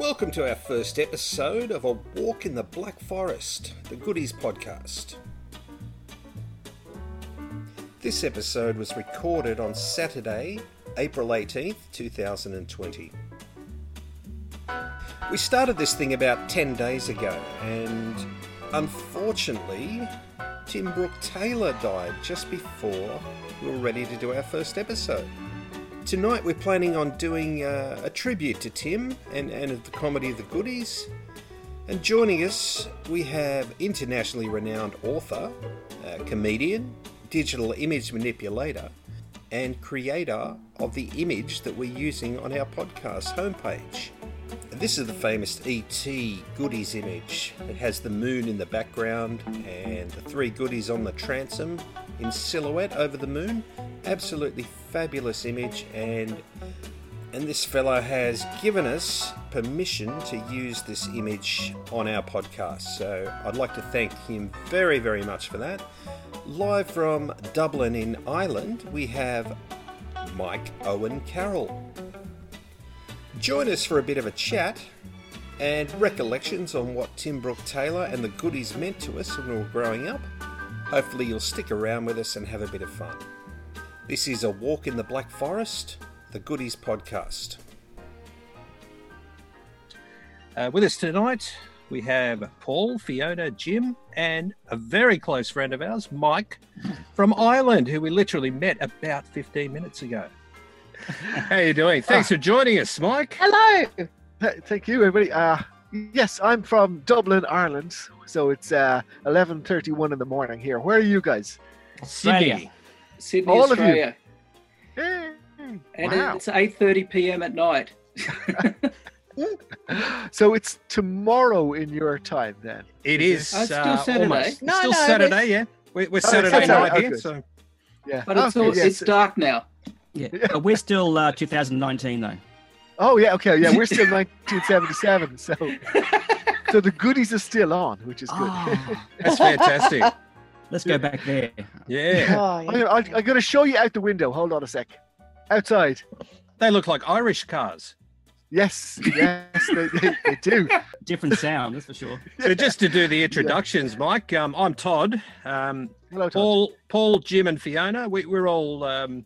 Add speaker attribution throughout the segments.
Speaker 1: Welcome to our first episode of A Walk in the Black Forest, the Goodies podcast. This episode was recorded on Saturday, April 18th, 2020. We started this thing about 10 days ago, and unfortunately, Tim Brooke Taylor died just before we were ready to do our first episode. Tonight we're planning on doing uh, a tribute to Tim and, and the comedy of the goodies. And joining us, we have internationally renowned author, uh, comedian, digital image manipulator, and creator of the image that we're using on our podcast homepage. This is the famous ET goodies image. It has the moon in the background and the three goodies on the transom in silhouette over the moon. Absolutely fabulous image and and this fellow has given us permission to use this image on our podcast. So I'd like to thank him very, very much for that. Live from Dublin in Ireland, we have Mike Owen Carroll. Join us for a bit of a chat and recollections on what Tim Brooke Taylor and the goodies meant to us when we were growing up. Hopefully, you'll stick around with us and have a bit of fun. This is A Walk in the Black Forest, the Goodies podcast.
Speaker 2: Uh, with us tonight, we have Paul, Fiona, Jim, and a very close friend of ours, Mike, from Ireland, who we literally met about 15 minutes ago. How you doing? Thanks for joining us, Mike.
Speaker 3: Hello.
Speaker 4: Thank you, everybody. Uh, yes, I'm from Dublin, Ireland. So it's uh, 11:31 in the morning here. Where are you guys?
Speaker 2: Sydney.
Speaker 3: Sydney,
Speaker 4: All of you.
Speaker 3: Australia.
Speaker 4: Hey,
Speaker 3: And
Speaker 4: wow.
Speaker 3: it's 8.30 p.m. at night.
Speaker 4: So it's tomorrow in your time then.
Speaker 2: It is.
Speaker 3: Oh, it's still
Speaker 2: uh,
Speaker 3: Saturday.
Speaker 2: almost.
Speaker 5: No,
Speaker 2: still
Speaker 5: no,
Speaker 2: Saturday,
Speaker 5: it's-
Speaker 2: yeah. We're, we're
Speaker 4: it's
Speaker 2: Saturday
Speaker 4: Saturday.
Speaker 2: night
Speaker 4: Oh,
Speaker 2: here,
Speaker 4: good.
Speaker 2: so
Speaker 4: Yeah.
Speaker 3: But it's,
Speaker 4: Okay,
Speaker 3: all,
Speaker 4: yes.
Speaker 3: it's dark now.
Speaker 6: Yeah, but we're still uh, 2019 though.
Speaker 4: Oh yeah, okay, yeah. We're still 1977, so so the goodies are still on, which is good.
Speaker 6: Ah,
Speaker 2: that's fantastic.
Speaker 6: let's go back there.
Speaker 2: Yeah.
Speaker 5: Oh,
Speaker 4: I'm, gonna, I'm, I'm gonna show you out the window. Hold on a sec. Outside.
Speaker 2: They look like Irish cars.
Speaker 4: Yes, yes, they, they, they do.
Speaker 6: Different sound, that's for sure.
Speaker 2: So just to do the introductions, Mike, um, I'm Todd. Um,
Speaker 4: Hello, Todd.
Speaker 2: Paul, Paul, Jim, and Fiona. We, we're all um,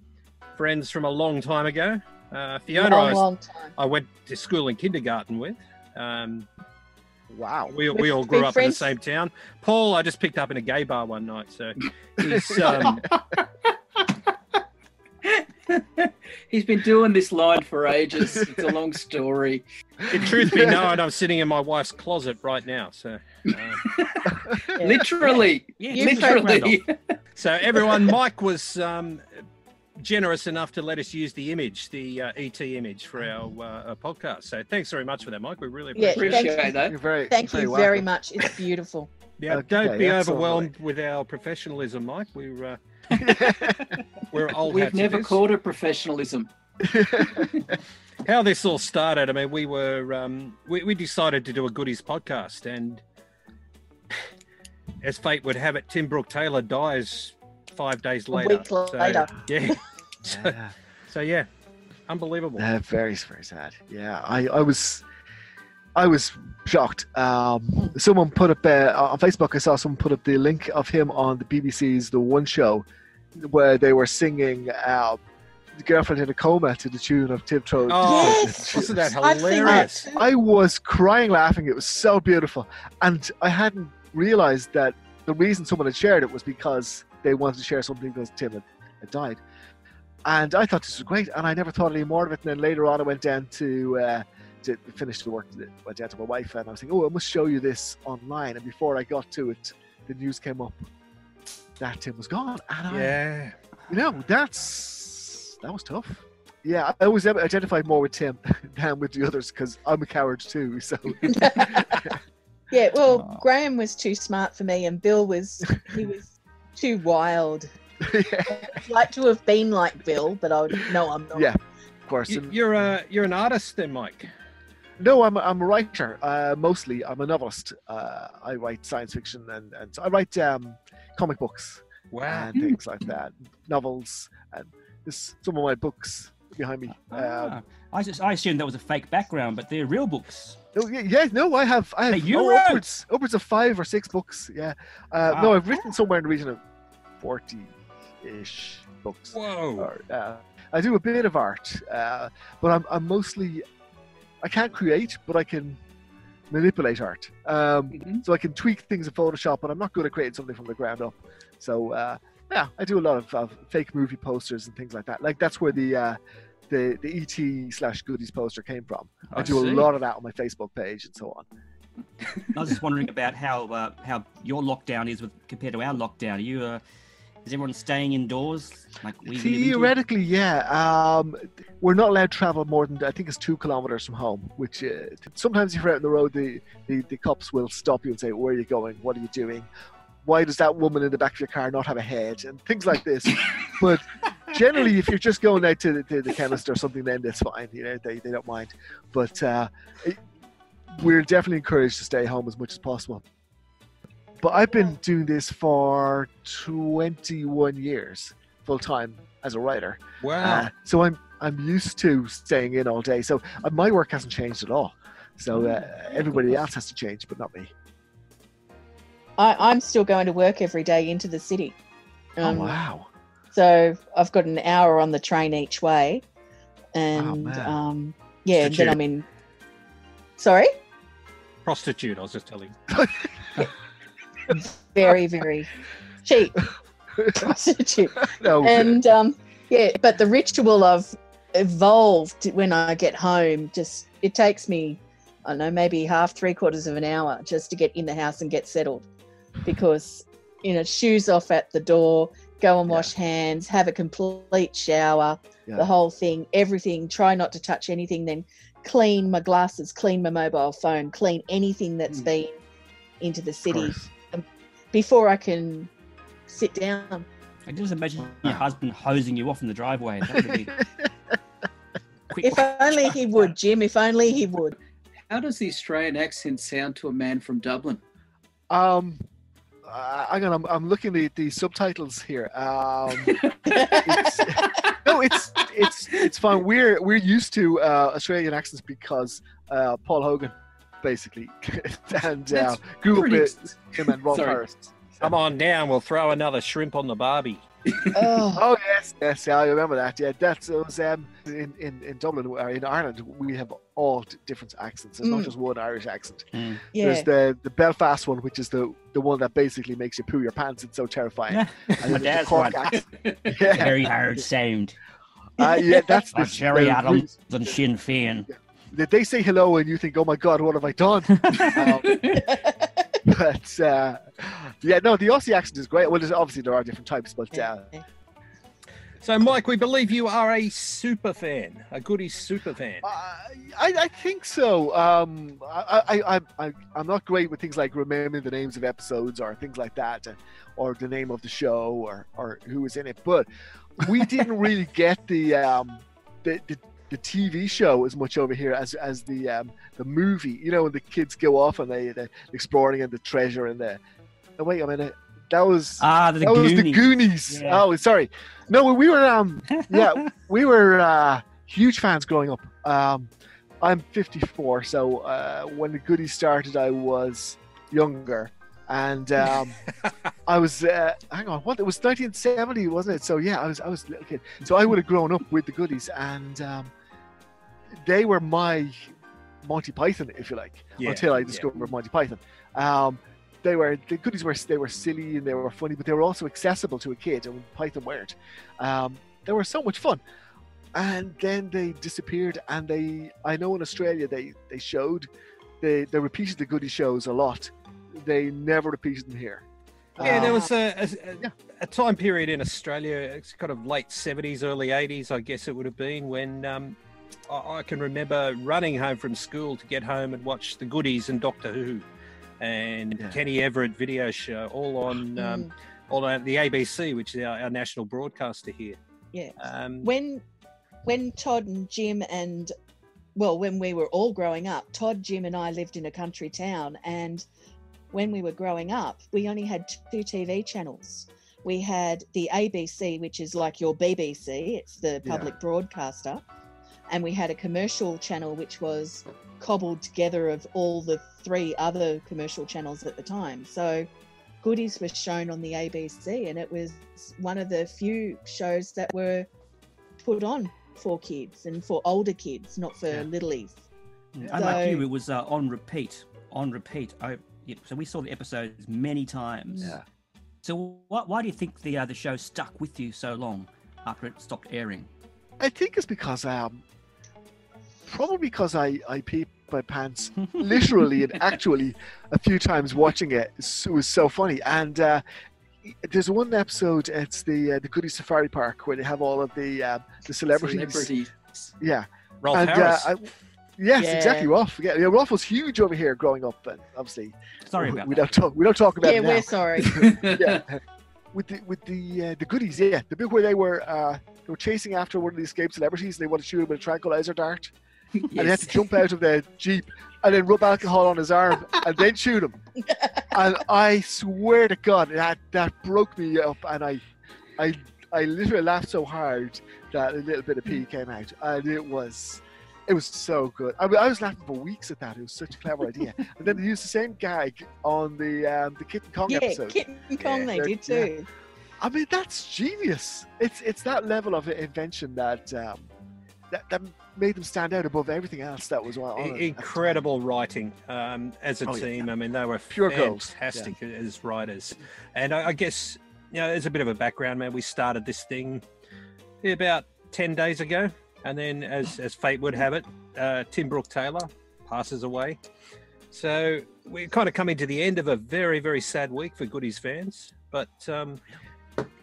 Speaker 2: friends from a long time ago. Uh, Fiona, I,
Speaker 5: long,
Speaker 2: was-
Speaker 5: long time.
Speaker 2: I went to school in kindergarten with. Um,
Speaker 4: Wow.
Speaker 2: we, we all grew
Speaker 5: been
Speaker 2: up in the same town. Paul, I just picked up in a gay bar one night, so he's um,
Speaker 3: He's been doing this line for ages. It's a long story.
Speaker 2: in truth be known, I'm sitting in my wife's closet right now. So, uh,
Speaker 3: Literally.
Speaker 6: Yeah,
Speaker 5: You
Speaker 3: Literally.
Speaker 2: so everyone, Mike was um, generous enough to let us use the image, the uh, ET image, for our uh, uh, podcast. So thanks very much for that, Mike. We really appreciate it.
Speaker 5: thank
Speaker 3: Appreciate that.
Speaker 4: You're very,
Speaker 5: Thank
Speaker 4: very
Speaker 5: you very
Speaker 4: welcome.
Speaker 5: much. It's beautiful.
Speaker 2: Yeah,
Speaker 4: Okay,
Speaker 2: don't be
Speaker 4: that's all
Speaker 2: overwhelmed with our professionalism, Mike. We're uh, we're old
Speaker 3: We've never called it professionalism.
Speaker 2: how this all started. I mean, we were um, we, we decided to do a goodies podcast, and as fate would have it, Tim Brooke Taylor dies five days
Speaker 5: A
Speaker 2: later.
Speaker 5: week
Speaker 2: So,
Speaker 5: later.
Speaker 2: Yeah. So,
Speaker 4: Yeah.
Speaker 2: so yeah, unbelievable.
Speaker 4: Uh, very, very sad. Yeah, I, I was, I was shocked. Um, someone put up uh, on Facebook. I saw someone put up the link of him on the BBC's The One Show, where they were singing uh, "The Girlfriend in a Coma" to the tune of Tiptoe.
Speaker 2: Oh,
Speaker 5: Yes!
Speaker 2: wasn't that
Speaker 5: I've that
Speaker 2: hilarious?
Speaker 4: I was crying laughing. It was so beautiful, and I hadn't realized that the reason someone had shared it was because they wanted to share something because Tim had, had died. And I thought this was great, and I never thought any more of it. And then later on, I went down to uh, to finish the work. Went down to my wife, and I was thinking, "Oh, I must show you this online." And before I got to it, the news came up that Tim was gone. And I,
Speaker 2: Yeah.
Speaker 4: you know, that's that was tough. Yeah, I always identified more with Tim than with the others because I'm a coward too. So
Speaker 5: Yeah, well,
Speaker 6: Aw.
Speaker 5: Graeme was too smart for me, and Bill was he was too wild.
Speaker 4: yeah,
Speaker 5: I'd like to have been like Bill, but I would, no, I'm not.
Speaker 4: Yeah. of course.
Speaker 2: You, you're a you're an artist then, Mike.
Speaker 4: no, I'm a, I'm a writer. Uh, mostly, I'm a novelist. Uh, I write science fiction and and so I write um, comic books
Speaker 2: Wow.
Speaker 4: and things like that, novels, and this some of my books behind me. Um,
Speaker 6: Ah, I just I assumed that was a fake background, but they're real books.
Speaker 4: No, yeah, yeah, no, I have, I have
Speaker 6: Hey, you
Speaker 4: oh, upwards, upwards of five or six books. Yeah, uh, no, I've written somewhere in the region of forty-ish books.
Speaker 2: Whoa.
Speaker 4: Or, uh, I do a bit of art, uh, but I'm, I'm mostly, I can't create, but I can manipulate art. Um,
Speaker 3: Mhm.
Speaker 4: so I can tweak things in Photoshop, but I'm not good at creating something from the ground up. So uh, yeah, I do a lot of, of fake movie posters and things like that. Like that's where the uh, the the ET slash goodies poster came from. I,
Speaker 2: I
Speaker 4: do
Speaker 2: see.
Speaker 4: a lot of that on my Facebook page and so on.
Speaker 6: I was just wondering about how uh, how your lockdown is with compared to our lockdown. Are you uh, is everyone staying indoors like we?
Speaker 4: Theoretically, yeah. Um, we're not allowed to travel more than I think it's two kilometers from home. Which uh, sometimes if you're out on the road, the, the the cops will stop you and say, "Where are you going? What are you doing? Why does that woman in the back of your car not have a head?" and things like this. but generally, if you're just going out to the, to the chemist or something, then that's fine. You know, they, they don't mind. But uh, it, we're definitely encouraged to stay home as much as possible. But I've been doing this for 21 years full time as a writer.
Speaker 2: Wow.
Speaker 4: Uh, so I'm I'm used to staying in all day. So uh, my work hasn't changed at all. So uh, everybody else has to change, but not me.
Speaker 5: I, I'm still going to work every day into the city. Um,
Speaker 4: oh wow!
Speaker 5: So I've got an hour on the train each way, and
Speaker 4: man.
Speaker 5: um, yeah, and then I'm in. Sorry,
Speaker 2: Prostitute, I was just telling.
Speaker 5: very very cheap prostitute.
Speaker 4: no,
Speaker 5: and um, yeah, but the ritual of evolved when I get home. Just it takes me, I don't know, maybe half three quarters of an hour just to get in the house and get settled, because you know, shoes off at the door, go and
Speaker 4: Yeah.
Speaker 5: wash hands, have a complete shower,
Speaker 4: Yeah.
Speaker 5: the whole thing, everything. Try not to touch anything. Then clean my glasses, clean my mobile phone, clean anything that's
Speaker 3: Mm.
Speaker 5: been into the city. Before I can sit down.
Speaker 6: I can just imagine your husband hosing you off in the driveway. That be.
Speaker 5: If only he would, Jim. If only he would.
Speaker 3: How does the Australian accent sound to a man from Dublin?
Speaker 4: Um, uh, hang on, I'm, I'm looking at the, the subtitles here. Um, it's, no, it's it's it's fine. We're we're used to uh, Australian accents because uh, Paul Hogan, basically, and uh,
Speaker 3: That's
Speaker 4: grew up
Speaker 3: pretty-
Speaker 4: him and Ron
Speaker 3: Sorry.
Speaker 4: Forrest.
Speaker 2: Come on down, we'll throw another shrimp on the barbie.
Speaker 5: oh,
Speaker 4: Oh yes, yes, yeah, I remember that. Yeah, that was um, in, in in Dublin or in Ireland. We have all d- different accents. There's not
Speaker 5: Mm.
Speaker 4: just one Irish accent.
Speaker 6: Mm.
Speaker 5: yeah.
Speaker 4: There's the the Belfast one, which is the the one that basically makes you poo your pants. It's so terrifying. And
Speaker 6: My
Speaker 4: then there's the
Speaker 6: dad's
Speaker 4: Cork
Speaker 6: one.
Speaker 4: accent. Yeah,
Speaker 6: Very hard sound.
Speaker 4: uh, yeah, that's the
Speaker 6: Gerry
Speaker 4: the-
Speaker 6: Adams and Sinn Féin.
Speaker 4: They- They say hello, and you think, "Oh my God, what have I done?" um, but uh, yeah, no, the Aussie accent is great. Well, there's, obviously there are different types, but uh,
Speaker 2: So, Mike, we believe you are a super fan, a goody super fan.
Speaker 4: I, I I think so. Um, I, I, I, I, I'm not great with things like remembering the names of episodes or things like that, uh, or the name of the show or, or who was in it. But we didn't really get the, um, the, the, the TV show as much over here as, as the, um, the movie. You know, when the kids go off and they, they're exploring and the treasure and the. Oh, wait a minute. That was.
Speaker 6: Ah, the
Speaker 4: that was the
Speaker 6: Goonies.
Speaker 4: Goonies.
Speaker 6: Yeah.
Speaker 4: Oh, sorry. No, we were um yeah, we were uh, huge fans growing up. Um, I'm 54, so uh, when the Goodies started, I was younger, and um, I was uh, hang on, what it was 1970, wasn't it? So yeah, I was I was a little kid, so I would have grown up with the Goodies, and um, they were my Monty Python, if you like,
Speaker 2: Yeah,
Speaker 4: until I
Speaker 2: yeah.
Speaker 4: discovered Monty Python. Um, they were the goodies were they were silly and they were funny, but they were also accessible to a kid, and Python weren't. Um, they were so much fun, and then they disappeared. And they, I know in Australia they they showed, they they repeated the goodie shows a lot. They never repeated them here.
Speaker 2: Yeah, there
Speaker 4: Um,
Speaker 2: was a, a,
Speaker 4: yeah.
Speaker 2: a time period in Australia, it's kind of late 70s, early 80s, I guess it would have been, when um, I, can remember running home from school to get home and watch The Goodies and Doctor Who and
Speaker 4: Yeah.
Speaker 2: Kenny Everett video show, all on um,
Speaker 5: Mm,
Speaker 2: all on the ABC, which is our, our national broadcaster here.
Speaker 5: yeah.
Speaker 2: Um,
Speaker 5: When when Todd and Jim and well, when we were all growing up, Todd, Jim, and I lived in a country town, and when we were growing up, we only had two TV channels. We had the ABC, which is like your BBC; it's the
Speaker 4: Yeah.
Speaker 5: public broadcaster, and we had a commercial channel which was cobbled together of all the three other commercial channels at the time. So Goodies was shown on the ABC, and it was one of the few shows that were put on for kids and for older kids, not for
Speaker 4: Yeah.
Speaker 5: littlies.
Speaker 6: Unlike you, it was uh, on repeat, on repeat. I, yeah, so we saw the episodes many times.
Speaker 4: Yeah.
Speaker 6: So why, why do you think the uh, the show stuck with you so long after it stopped airing?
Speaker 4: I think it's because um, probably because I I peed my pants literally and actually a few times watching it. It was so funny, and uh, there's one episode. It's the uh, the Goody Safari Park where they have all of the uh, the celebrities.
Speaker 3: Celebrities.
Speaker 4: Yeah,
Speaker 2: Rolf
Speaker 4: and
Speaker 2: Harris.
Speaker 4: Uh, I, yes,
Speaker 5: Yeah.
Speaker 4: exactly. Rolf. Yeah, yeah, Rolf was huge over here growing up, and obviously
Speaker 6: Sorry
Speaker 4: we,
Speaker 6: about
Speaker 4: we
Speaker 6: that.
Speaker 4: don't talk. We don't talk about
Speaker 5: yeah,
Speaker 4: it now.
Speaker 5: we're sorry.
Speaker 4: yeah. With the with the uh, the goodies, yeah, the bit where they were uh, they were chasing after one of the escaped celebrities, and they wanted to shoot him with a tranquilizer dart, and he had to jump out of the jeep and then rub alcohol on his arm and then shoot him. and I swear to God, that that broke me up, and I, I, I literally laughed so hard that a little bit of pee came out, and it was. It was so good. I, mean, I was laughing for weeks at that. It was such a clever idea. And then they used the same gag on the um, the Kitten Kong
Speaker 5: yeah,
Speaker 4: episode.
Speaker 5: Kitten Kong, they did too.
Speaker 4: I mean, that's genius. It's it's that level of invention that um, that, that made them stand out above everything else that was on.
Speaker 2: I-
Speaker 4: it at the time.
Speaker 2: incredible writing um, as a
Speaker 4: Oh, yeah.
Speaker 2: team. I mean, they were
Speaker 4: Pure
Speaker 2: fantastic as writers. And I, I guess, you know, as a bit of a background, man, we started this thing about 10 days ago. And then, as, as fate would have it, uh, Tim Brooke Taylor passes away. So we're kind of coming to the end of a very, very sad week for Goodies fans. But um,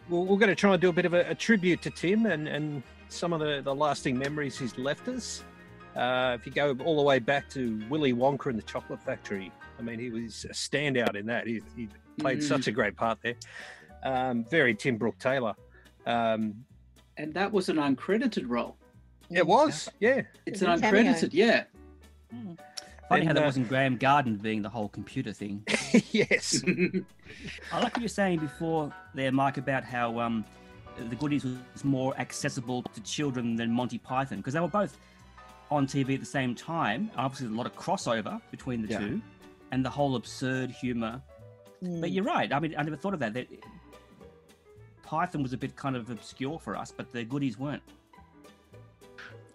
Speaker 2: we're, we're going to try and do a bit of a, a tribute to Tim and, and some of the, the lasting memories he's left us. Uh, if you go all the way back to Willy Wonka and the Chocolate Factory, I mean, he was a standout in that. He, he played
Speaker 3: Mm.
Speaker 2: such a great part there. Um, very Tim Brooke Taylor. Um,
Speaker 3: and that was an uncredited role.
Speaker 5: Mm.
Speaker 2: it was, yeah.
Speaker 3: It's an
Speaker 5: was a cameo.
Speaker 3: uncredited, yeah.
Speaker 6: Funny how
Speaker 2: And,
Speaker 6: that
Speaker 2: uh,
Speaker 6: wasn't Graeme Garden being the whole computer thing.
Speaker 2: yes.
Speaker 6: I like what you're saying before there, Mike, about how um, the goodies was more accessible to children than Monty Python because they were both on TV at the same time. Obviously, a lot of crossover between the
Speaker 4: Yeah.
Speaker 6: two, and the whole absurd humor.
Speaker 5: Mm.
Speaker 6: But you're right. I mean, I never thought of that. that Python was a bit kind of obscure for us, but the goodies weren't.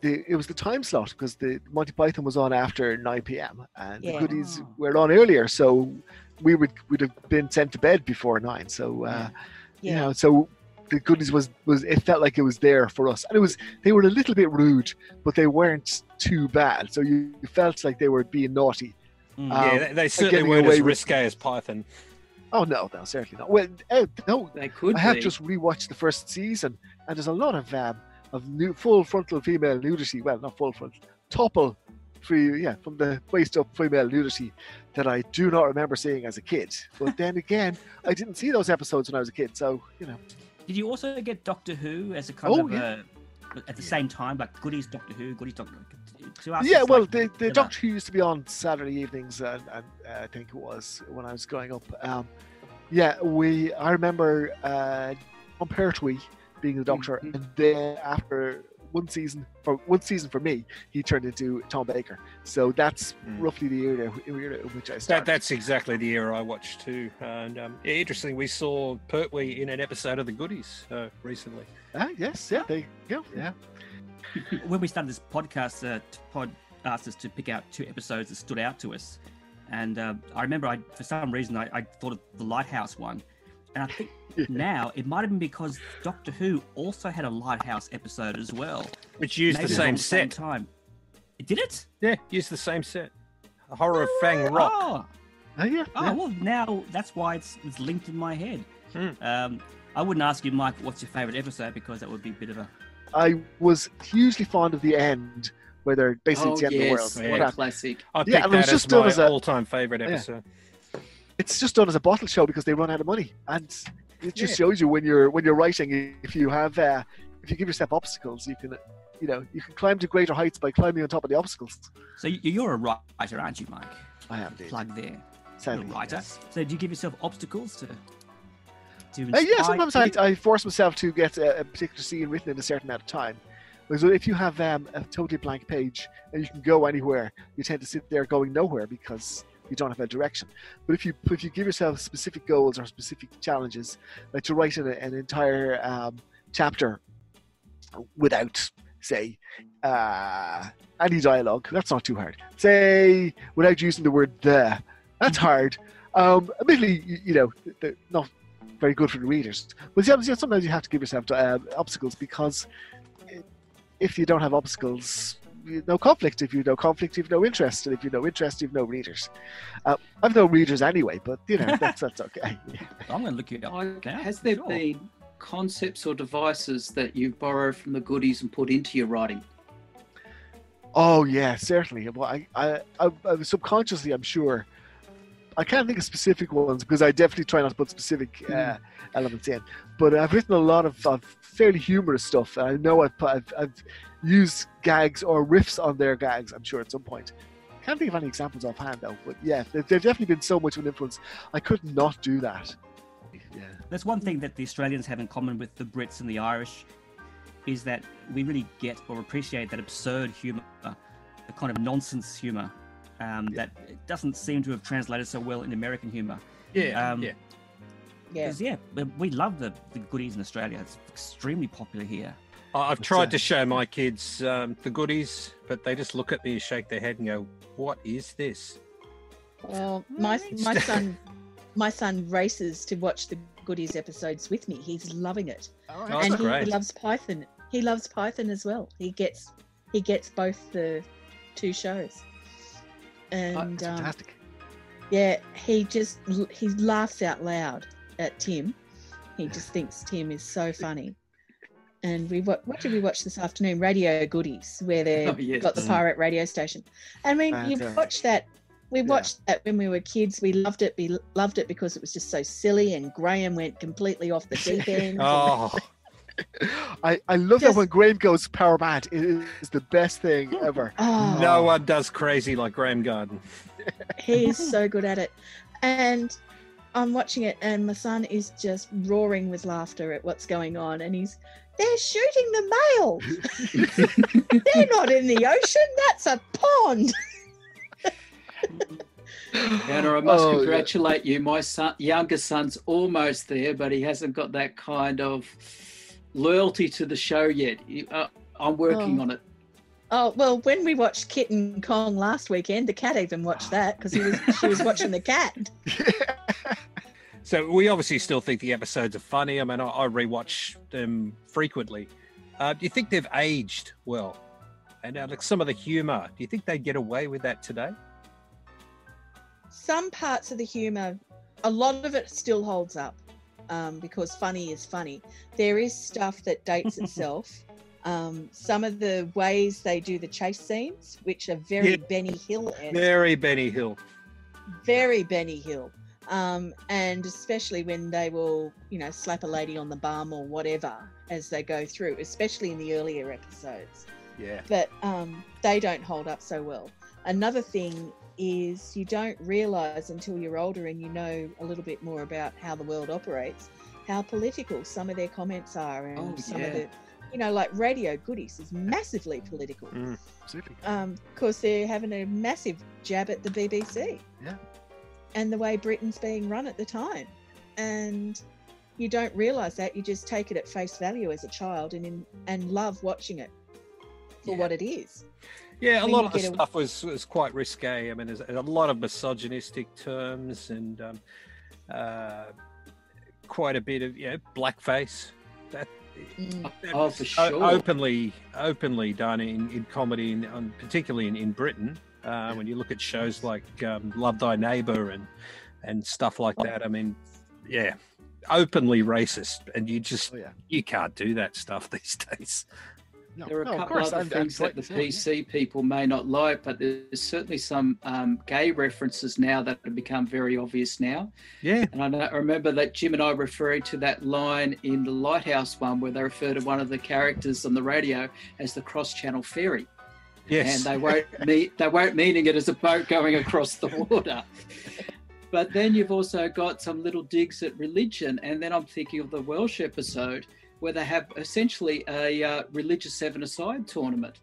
Speaker 4: the, it was the time slot because the Monty Python was on after 9 p.m. and the goodies
Speaker 6: Oh.
Speaker 4: were on earlier, so we would would have been sent to bed before nine. So uh, you
Speaker 5: yeah.
Speaker 4: know, so the goodies was was it felt like it was there for us, and it was they were a little bit rude, but they weren't too bad. So you, you felt like they were being naughty.
Speaker 6: Mm.
Speaker 4: Um,
Speaker 2: yeah, they, they certainly weren't
Speaker 4: away
Speaker 2: as
Speaker 4: with-
Speaker 2: risque as Python.
Speaker 4: Oh no, no, certainly not. Well, eh, no,
Speaker 3: They could
Speaker 4: I have
Speaker 3: be.
Speaker 4: just rewatched the first season, and there's a lot of um, of new, full frontal female nudity. Well, not full frontal, topple, free, yeah, from the waist up female nudity that I do not remember seeing as a kid. But then again, I didn't see those episodes when I was a kid, so you know.
Speaker 6: Did you also get Doctor Who as a kind
Speaker 4: Oh,
Speaker 6: of
Speaker 4: yeah.
Speaker 6: uh, at the same time, like goodies Doctor Who, goodies Doctor? To us,
Speaker 4: yeah, well,
Speaker 6: like
Speaker 4: the, the. Doctor Who used to be on Saturday evenings, and, and uh, I think it was when I was growing up. Um, yeah, we. I remember uh, Jon Pertwee being the Doctor,
Speaker 3: Mhm.
Speaker 4: and then after one season, for one season for me, he turned into Tom Baker. So that's
Speaker 2: Mm.
Speaker 4: roughly the era, era in which I
Speaker 2: That,
Speaker 4: started.
Speaker 2: that's exactly the era I watched too. And um, interesting, we saw Pertwee in an episode of The Goodies uh, recently.
Speaker 4: ah, yes, yeah, there you go. Yeah,
Speaker 6: when we started this podcast, uh, Pod asked us to pick out two episodes that stood out to us, and uh, I remember I, for some reason, I, I thought of the Lighthouse one, and I think
Speaker 4: Yeah.
Speaker 6: now it might have been because Doctor Who also had a Lighthouse episode as well,
Speaker 2: Which used
Speaker 6: Maybe
Speaker 2: the
Speaker 6: it was
Speaker 2: same
Speaker 6: on
Speaker 2: set.
Speaker 6: time. Did it?
Speaker 2: Yeah, used the same set. A horror of Fang Rock.
Speaker 6: Oh,
Speaker 4: Ah, yeah,
Speaker 6: oh,
Speaker 4: yeah.
Speaker 6: well, now that's why it's, it's linked in my head.
Speaker 2: Hmm.
Speaker 6: Um, I wouldn't ask you, Mike, what's your favourite episode because that would be a bit of a.
Speaker 4: I was hugely fond of the end, where they're basically
Speaker 3: oh,
Speaker 4: the end
Speaker 3: yes,
Speaker 4: of the world.
Speaker 2: Yeah.
Speaker 3: what a classic.
Speaker 2: I
Speaker 4: Yeah,
Speaker 2: picked
Speaker 4: and it was
Speaker 2: that
Speaker 4: just
Speaker 2: as
Speaker 4: done
Speaker 2: my all-time favorite
Speaker 4: Yeah. It's just done as a bottle show because they run out of money, and it just
Speaker 2: Yeah.
Speaker 4: shows you when you're when you're writing if you have uh, if you give yourself obstacles, you can you know you can climb to greater heights by climbing on top of the obstacles.
Speaker 6: So you- you're a writer, aren't you, Mike?
Speaker 4: I am.
Speaker 6: Plug there.
Speaker 4: Sadly,
Speaker 6: You're a writer.
Speaker 4: yes.
Speaker 6: So do you give yourself obstacles to to
Speaker 4: Uh, yeah, sometimes I. I force myself to get a, a particular scene written in a certain amount of time. Whereas if you have um, a totally blank page and you can go anywhere, you tend to sit there going nowhere because you don't have a direction. But if you if you give yourself specific goals or specific challenges, like to write an, an entire um, chapter without, say, uh, any dialogue, that's not too hard. Say without using the word the, that's hard. Um, admittedly, you, you know, they're not very good for the readers. But sometimes you have to give yourself uh, obstacles because if you don't have obstacles, no conflict. If you no conflict, you've no interest. And if you no interest, you've no readers. Uh, I've no readers anyway, but you know that's that's okay.
Speaker 6: I'm going to look you up. Now,
Speaker 3: has there
Speaker 6: sure.
Speaker 3: been concepts or devices that you borrow from the goodies and put into your writing?
Speaker 4: Oh yeah, certainly. Well, I, I, I, I subconsciously, I'm sure. I can't think of specific ones because I definitely try not to put specific uh, elements in. But I've written a lot of, of fairly humorous stuff. and I know I've, put, I've, I've used gags or riffs on their gags. I'm sure at some point. Can't think of any examples offhand though. But yeah, there- they've definitely been so much of an influence. I could not do that. Yeah.
Speaker 6: That's one thing that the Australians have in common with the Brits and the Irish is that we really get or appreciate that absurd humour, the kind of nonsense humour um, that doesn't seem to have translated so well in American humour.
Speaker 2: Yeah,
Speaker 6: Um,
Speaker 2: yeah.
Speaker 5: Yeah.
Speaker 6: Yeah, we love the, the goodies in Australia. It's extremely popular here.
Speaker 2: I- I've
Speaker 4: What's
Speaker 2: tried
Speaker 4: that?
Speaker 2: to show my kids um, the goodies, but they just look at me and shake their head and go, "What is this?"
Speaker 5: Well, my my son, my son races to watch the goodies episodes with me. He's loving it,
Speaker 2: Oh,
Speaker 5: and
Speaker 2: that's
Speaker 5: he
Speaker 2: great.
Speaker 5: loves Python. He loves Python as well. He gets he gets both the two shows, and
Speaker 4: That's
Speaker 5: um,
Speaker 4: fantastic.
Speaker 5: yeah, he just he laughs out loud at Tim. He just thinks Tim is so funny. And we what what did we watch this afternoon? Radio Goodies, where they
Speaker 3: Oh, yes.
Speaker 5: got the pirate radio station. I mean, you
Speaker 4: Fantastic.
Speaker 5: watch that. We
Speaker 4: Yeah.
Speaker 5: watched that when we were kids. We loved it. We loved it because it was just so silly. And Graeme went completely off the deep end.
Speaker 2: Oh,
Speaker 4: I, I love that when Graeme goes power mad. It is the best thing hmm. ever.
Speaker 5: Oh,
Speaker 2: no one does crazy like Graeme Garden.
Speaker 5: he is so good at it. And I'm watching it, and my son is just roaring with laughter at what's going on. And he's, they're shooting the male. they're not in the ocean. That's a pond.
Speaker 3: Anna, I must
Speaker 4: Oh, yeah.
Speaker 3: congratulate you. My son, younger son's almost there, but he hasn't got that kind of loyalty to the show yet. Uh, I'm working
Speaker 5: Oh.
Speaker 3: on it.
Speaker 5: Oh well, when we watched Kitten Kong last weekend, the cat even watched that because he was she was watching the cat.
Speaker 2: So we obviously still think the episodes are funny. I mean, I, I rewatch them frequently. Uh, do you think they've aged well? And uh, like some of the humor, do you think they'd get away with that today?
Speaker 5: Some parts of the humor, a lot of it still holds up um, because funny is funny. There is stuff that dates itself. Um, some of the ways they do the chase scenes, which are very
Speaker 2: Yeah.
Speaker 5: Benny Hill
Speaker 2: Very Benny Hill.
Speaker 5: very Benny Hill. Um, and especially when they will, you know, slap a lady on the bum or whatever as they go through, especially in the earlier episodes.
Speaker 2: Yeah.
Speaker 5: But um, they don't hold up so well. Another thing is you don't realize until you're older and you know a little bit more about how the world operates, how political some of their comments are, and
Speaker 3: Oh,
Speaker 5: some
Speaker 3: yeah.
Speaker 5: of the, you know, like Radio Goodies is massively political
Speaker 2: Mm.
Speaker 5: Um, because they're having a massive jab at the BBC.
Speaker 4: Yeah.
Speaker 5: And the way Britain's being run at the time. And you don't realise that. You just take it at face value as a child and in, and love watching it for
Speaker 2: Yeah.
Speaker 5: what it is.
Speaker 2: Yeah, a
Speaker 5: When
Speaker 2: lot of the
Speaker 5: get a-
Speaker 2: stuff was was quite risque. I mean, there's, there's a lot of misogynistic terms and um, uh, quite a bit of you know blackface. That,
Speaker 5: Mm.
Speaker 2: that
Speaker 3: Oh,
Speaker 2: was
Speaker 3: for sure.
Speaker 2: openly openly done in, in comedy, in, on, particularly in, in Britain. Uh, when you look at shows like um, Love Thy Neighbor and and stuff like
Speaker 3: Oh.
Speaker 2: that, I mean, yeah, openly racist, and you just
Speaker 4: Oh yeah.
Speaker 2: you can't do that stuff these days.
Speaker 4: No,
Speaker 3: There are a
Speaker 4: no, of
Speaker 3: couple
Speaker 4: course.
Speaker 3: other
Speaker 4: and
Speaker 3: things that the
Speaker 4: so, yeah.
Speaker 3: PC people may not like, but there's certainly some um, gay references now that have become very obvious now.
Speaker 2: Yeah,
Speaker 3: And I, know, I remember that Jim and I referring to that line in the Lighthouse one where they refer to one of the characters on the radio as the cross-channel ferry,
Speaker 2: yes,
Speaker 3: and they won't meet they won't meaning it as a boat going across the water. But then you've also got some little digs at religion, and then I'm thinking of the Welsh episode where they have essentially a uh, religious seven-a-side tournament,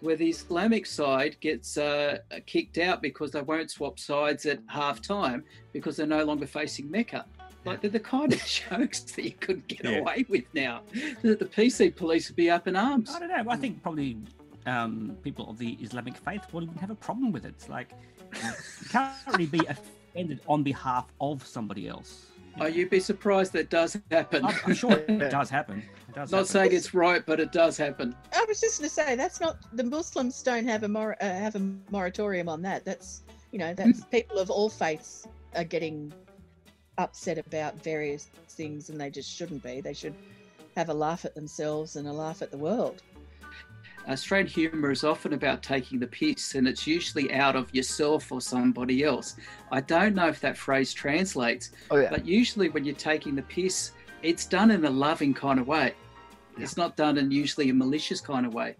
Speaker 3: where the Islamic side gets uh, kicked out because they won't swap sides at half time because they're no longer facing Mecca. Like they're the kind of jokes that you couldn't get
Speaker 2: Yeah.
Speaker 3: away with now. That the PC police would be up in arms.
Speaker 6: I don't know. I think probably um, people of the Islamic faith wouldn't even have a problem with it. It's like you can't really be offended on behalf of somebody else.
Speaker 3: Oh, you'd be surprised that does happen.
Speaker 6: I'm, I'm sure it does happen. It does
Speaker 3: Not
Speaker 6: happen.
Speaker 3: saying it's right, but it does happen.
Speaker 5: I was just going to say that's not the Muslims don't have a mor- uh, have a moratorium on that. That's you know that's people of all faiths are getting upset about various things, and they just shouldn't be. They should have a laugh at themselves and a laugh at the world.
Speaker 3: Australian humour is often about taking the piss, and it's usually out of yourself or somebody else. I don't know if that phrase translates,
Speaker 4: Oh yeah.
Speaker 3: but usually when you're taking the piss, it's done in a loving kind of way. It's not done in usually a malicious kind of way.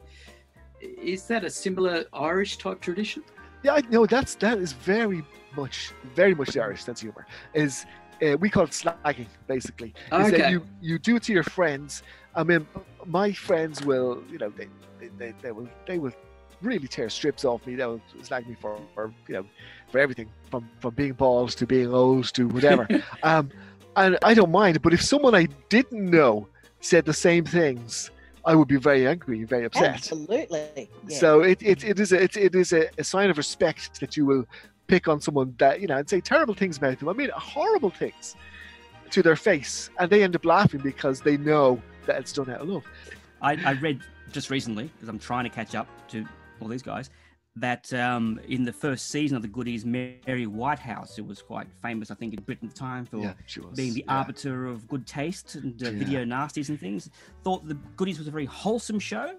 Speaker 3: Is that a similar Irish type tradition?
Speaker 4: Yeah, I know that's that is very much very much the Irish sense of humor. Is uh, we call it slagging basically. Is that you you do it to your friends. I mean, my friends will you know they they, they, they will they will really tear strips off me. They'll slag me for, for you know for everything from from being balls to being old to whatever. um, and I don't mind. But if someone I didn't know said the same things, I would be very angry very upset.
Speaker 5: Absolutely. Yeah.
Speaker 4: So it, it, it is a it, it is a, a sign of respect that you will pick on someone that you know and say terrible things about them. I mean horrible things to their face, and they end up laughing because they know that it's done out of love.
Speaker 6: I, I read just recently because I'm trying to catch up to all these guys that um, in the first season of the Goodies, Mary Whitehouse, who was quite famous, I think, in Britain at the time for
Speaker 4: was
Speaker 6: being the
Speaker 4: yeah.
Speaker 6: arbiter of good taste and uh,
Speaker 4: Yeah.
Speaker 6: video nasties and things, thought the Goodies was a very wholesome show.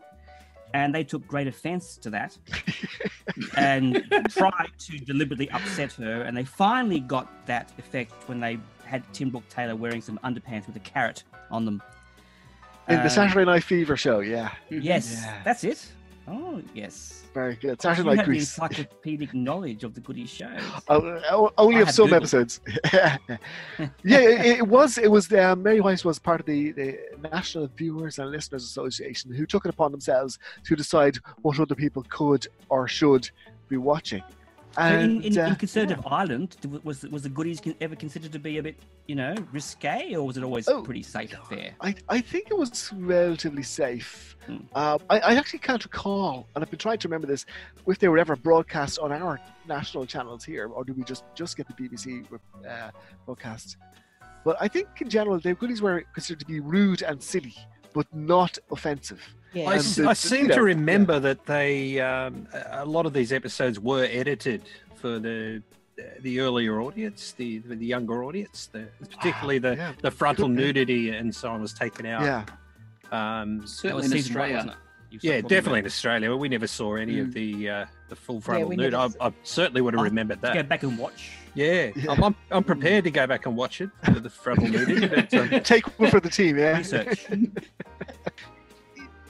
Speaker 6: And they took great offense to that and tried to deliberately upset her. And they finally got that effect when they had Tim Brooke Taylor wearing some underpants with a carrot on them.
Speaker 4: in
Speaker 6: Uh,
Speaker 4: the Saturday Night Fever show. Yeah,
Speaker 6: Yes,
Speaker 4: Yeah.
Speaker 6: that's it. Oh, yes.
Speaker 4: very good.
Speaker 6: You
Speaker 4: Saturday
Speaker 6: have
Speaker 4: Night
Speaker 6: encyclopedic knowledge of the Goodies shows.
Speaker 4: Oh, oh, only
Speaker 6: I
Speaker 4: of some
Speaker 6: Google.
Speaker 4: episodes. yeah, it, it was. It was. Um, Mary Weiss was part of the, the National Viewers and Listeners Association, who took it upon themselves to decide what other people could or should be watching. And
Speaker 6: in, in,
Speaker 4: uh,
Speaker 6: in Conservative Ireland, was was the Goodies ever considered to be a bit, you know, risque, or was it always
Speaker 4: Oh,
Speaker 6: pretty safe fair?
Speaker 4: I, I think it was relatively safe.
Speaker 6: Hmm.
Speaker 4: Um, I, I actually can't recall, and I've been trying to remember this, if they were ever broadcast on our national channels here, or did we just just get the BBC uh, broadcast? But I think in general, the goodies were considered to be rude and silly, but not offensive.
Speaker 5: Yeah.
Speaker 2: I,
Speaker 4: And
Speaker 2: s-
Speaker 4: the-
Speaker 2: I seem
Speaker 4: you know,
Speaker 2: to
Speaker 4: yeah.
Speaker 2: remember that they um, a a lot of these episodes were edited for the the earlier audience, the the younger audience, the, particularly the,
Speaker 4: yeah.
Speaker 2: the frontal nudity and so on was taken out.
Speaker 4: Yeah,
Speaker 2: Um,
Speaker 3: Certainly in
Speaker 6: season one,
Speaker 3: Australia.
Speaker 6: wasn't it? You
Speaker 2: yeah, definitely in Australia. but We never saw any of
Speaker 3: Mm.
Speaker 2: the uh, the full frontal
Speaker 5: we
Speaker 2: nude. I, I certainly would have
Speaker 6: I'll
Speaker 2: remembered that.
Speaker 6: Go back and watch.
Speaker 2: Yeah,
Speaker 4: Yeah.
Speaker 2: I'm, I'm, I'm prepared to go back and watch it for the frontal nudity. But, um,
Speaker 4: take one for the team. Yeah.
Speaker 6: Research.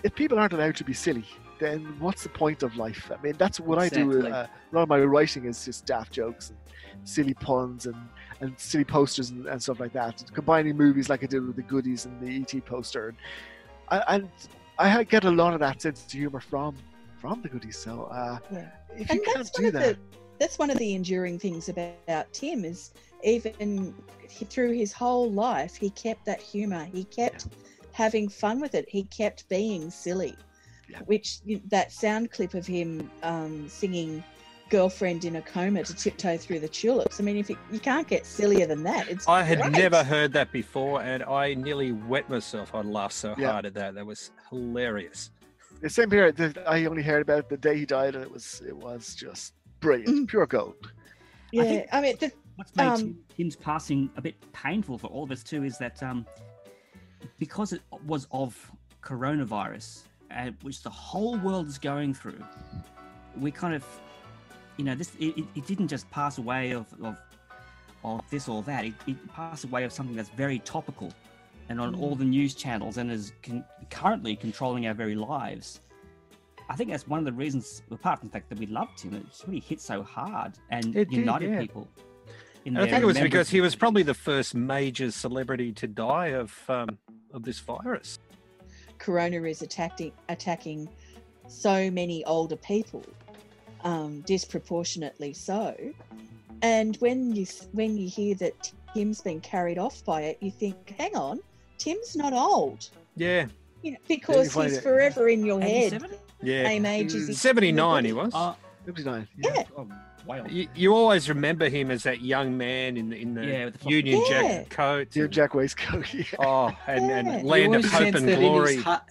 Speaker 4: if people aren't allowed to be silly, then what's the point of life? I mean, that's what I do. Uh, a lot of my writing is just daft jokes and silly puns and, and silly posters and, and stuff like that. And combining movies like I did with the Goodies and the ET poster, and I, and I get a lot of that sense of humor from from the Goodies. So uh,
Speaker 5: Yeah.
Speaker 4: if you can't do that,
Speaker 5: the that's one of the enduring things about Tim is even through his whole life he kept that humor. He kept having fun with it. He kept being silly.
Speaker 4: Yeah.
Speaker 5: Which that sound clip of him um, singing "Girlfriend in a Coma" to tiptoe through the tulips. I mean, if you, you can't get sillier than that, it's
Speaker 2: I had
Speaker 5: great.
Speaker 2: never heard that before, and I nearly wet myself. I laughed so
Speaker 4: Yeah.
Speaker 2: hard at that. That was hilarious.
Speaker 4: the same here. I only heard about it the day he died, and it was it was just brilliant,
Speaker 5: Mm.
Speaker 4: pure gold.
Speaker 5: Yeah,
Speaker 6: think-
Speaker 5: I mean, the,
Speaker 6: What's made
Speaker 5: Um,
Speaker 6: Tim- Tim's passing a bit painful for all of us too is that um, because it was of coronavirus, uh, which the whole world is going through, we kind of, you know, this it, it- it didn't just pass away of of, of this or that. It, it passed away of something that's very topical, and on all the news channels, and is con- currently controlling our very lives. I think that's one of the reasons, apart from the fact that we loved him, it really hit so hard and
Speaker 2: It did,
Speaker 6: united
Speaker 2: yeah.
Speaker 6: people. in
Speaker 2: And I think it was because he was probably the first major celebrity to die of um, of this virus.
Speaker 5: corona is attacking attacking so many older people um, disproportionately so and when you when you hear that tim's been carried off by it you think hang on tim's not old
Speaker 2: Yeah,
Speaker 5: you know because
Speaker 4: find
Speaker 5: he's forever in your head
Speaker 6: 87?
Speaker 2: yeah.
Speaker 5: same age as he
Speaker 2: 79 he was.
Speaker 6: Oh,
Speaker 4: 79.
Speaker 5: yeah
Speaker 6: oh, wow.
Speaker 2: You, you always remember him as that young man in the in the
Speaker 6: Yeah, with the
Speaker 2: Union
Speaker 5: Yeah.
Speaker 2: Jack coat.
Speaker 4: Dear
Speaker 2: and-
Speaker 4: Jack Waistcoat. yeah.
Speaker 2: Oh, and,
Speaker 5: Yeah.
Speaker 2: and
Speaker 5: You
Speaker 3: You
Speaker 2: Land of Hope and Glory.
Speaker 3: In his, heart,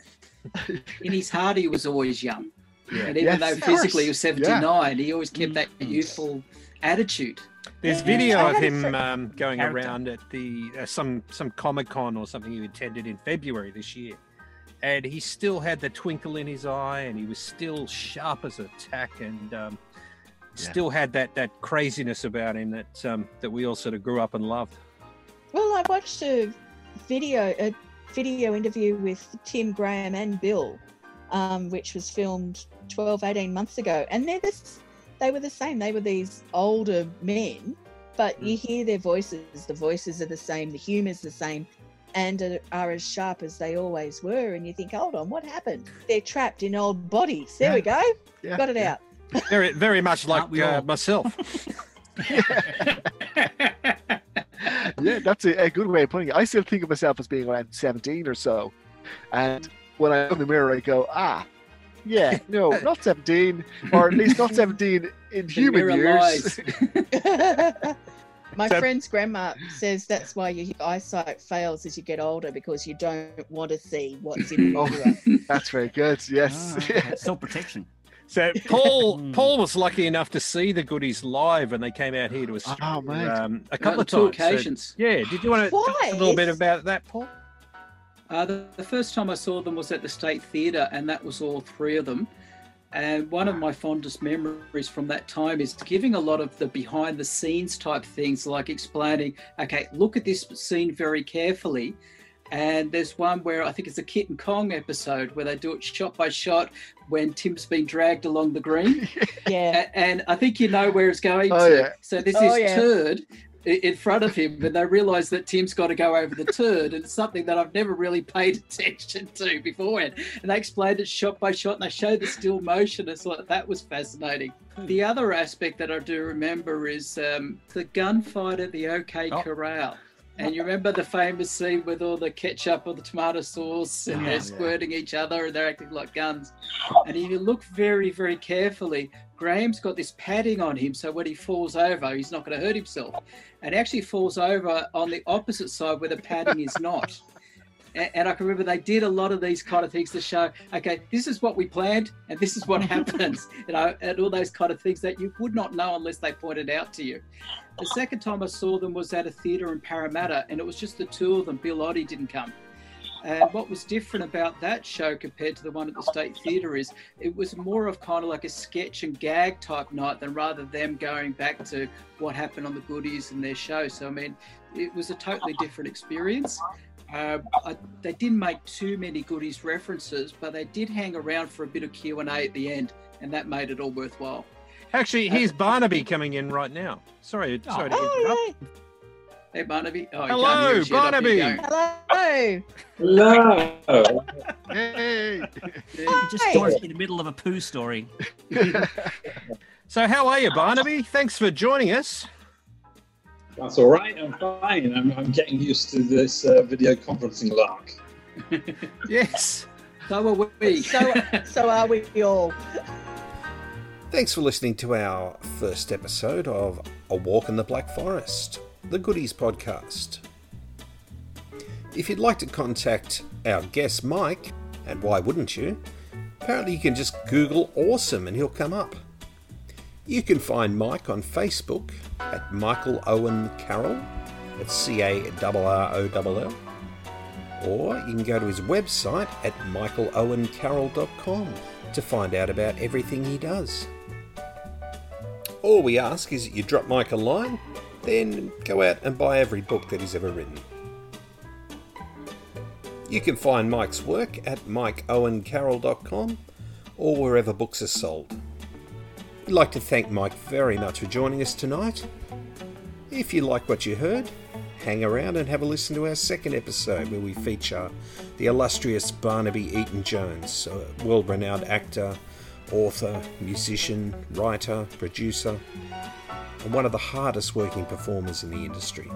Speaker 3: in his heart, he was always young.
Speaker 2: Yeah.
Speaker 3: And even
Speaker 4: Yes,
Speaker 3: though
Speaker 4: of
Speaker 3: physically he was
Speaker 4: course.
Speaker 3: 79, he always kept that
Speaker 6: Mm.
Speaker 3: youthful attitude.
Speaker 2: There's
Speaker 5: Yeah,
Speaker 2: video of him um, going
Speaker 6: Character.
Speaker 2: around at the uh, some some Comic Con or something he attended in February this year, and he still had the twinkle in his eye, and he was still sharp as a tack, and um,
Speaker 4: Yeah.
Speaker 2: still had that that craziness about him that um, that we all sort of grew up and loved.
Speaker 5: well i watched a video a video interview with tim graeme and bill um, which was filmed 12 18 months ago and they're this they were the same. They were these older men but you hear their voices. The voices are the same. The humor's the same and are, are as sharp as they always were and you think hold on what happened they're trapped in old bodies there we go
Speaker 4: Yeah,
Speaker 5: got it
Speaker 4: yeah.
Speaker 5: out
Speaker 2: Very very much like
Speaker 6: we
Speaker 2: uh, myself.
Speaker 4: yeah, that's a, a good way of putting it. I still think of myself as being around 17 or so. And when I look in the mirror, I go, ah, yeah, no, not 17, or at least not 17 in
Speaker 3: The
Speaker 4: human years.
Speaker 3: Lies.
Speaker 5: My
Speaker 2: So-
Speaker 5: friend's grandma says that's why your eyesight fails as you get older because you don't want to see what's in the mirror.
Speaker 4: That's very good. Yes.
Speaker 6: Ah, Self protection.
Speaker 2: So Paul
Speaker 6: Mm.
Speaker 2: Paul was lucky enough to see the goodies live, and they came out here to Australia
Speaker 4: Oh,
Speaker 2: um, a couple of
Speaker 3: two
Speaker 2: times. So, yeah, did you want to tell us a little bit about that, Paul?
Speaker 3: Uh, the, the first time I saw them was at the State Theatre, and that was all three of them. And one of my fondest memories from that time is giving a lot of the behind the scenes type things, like explaining, okay, look at this scene very carefully. And there's one where I think it's a Kitten Kong episode where they do it shot by shot when Tim's been dragged along the green.
Speaker 5: Yeah.
Speaker 3: And I think you know where it's going
Speaker 4: Oh,
Speaker 3: to.
Speaker 4: yeah.
Speaker 3: So there's
Speaker 5: Oh,
Speaker 3: this
Speaker 5: yeah.
Speaker 3: turd i- in front of him, and they realise that Tim's got to go over the turd, and it's something that I've never really paid attention to beforehand. And they explained it shot by shot, and they showed the still motion. I thought that was fascinating. The other aspect that I do remember is um, the gunfight at the OK
Speaker 6: Oh.
Speaker 3: And you remember the famous scene with all the ketchup or the tomato sauce and they're squirting each other and they're acting like guns. And if you look very, very carefully, Graeme's got this padding on him, so when he falls over, he's not going to hurt himself. And actually falls over on the opposite side where the padding is not. And I can remember they did a lot of these kind of things to show, okay, this is what we planned and this is what happens, you know, and all those kind of things that you would not know unless they pointed out to you. The second time I saw them was at a theatre in Parramatta, and it was just the two of them. Bill Oddie didn't come. And what was different about that show compared to the one at the State Theatre is it was more of kind of like a sketch and gag type night than rather them going back to what happened on the goodies and their show. So I mean, it was a totally different experience. Uh, I, they didn't make too many goodies references, but they did hang around for a bit of Q and A at the end, and that made it all worthwhile.
Speaker 2: Actually, here's Barnaby coming in right now. Sorry, sorry to interrupt.
Speaker 5: Oh,
Speaker 3: Hey, Barnaby. Oh, you
Speaker 2: Hello,
Speaker 3: can't hear us yet. Up
Speaker 2: Barnaby.
Speaker 3: you go.
Speaker 5: Hello.
Speaker 7: Hello.
Speaker 4: Hey.
Speaker 6: You just
Speaker 5: Hi.
Speaker 6: joined in the middle of a poo story.
Speaker 2: So, how are you, Barnaby? Thanks for joining us.
Speaker 7: That's all right. I'm fine. I'm, I'm getting used to this uh, video conferencing lark.
Speaker 2: Yes.
Speaker 3: So are we.
Speaker 5: So, so are we all.
Speaker 1: Thanks for listening to our first episode of A Walk in the Black Forest, the Goodies podcast. If you'd like to contact our guest Mike, and why wouldn't you? Apparently, you can just Google awesome and he'll come up. You can find Mike on Facebook at Michael Owen Carroll, that's C A R R O L L, or you can go to his website at michaelowencarroll.com to find out about everything he does. All we ask is that you drop Mike a line, then go out and buy every book that he's ever written. You can find Mike's work at mikeowencarroll.com or wherever books are sold. I'd like to thank Mike very much for joining us tonight. If you like what you heard, hang around and have a listen to our second episode where we feature the illustrious Barnaby Eaton Jones, a world renowned actor, author, musician, writer, producer, and one of the hardest working performers in the industry.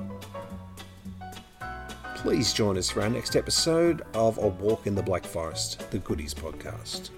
Speaker 1: Please join us for our next episode of A Walk in the Black Forest, the Goodies podcast.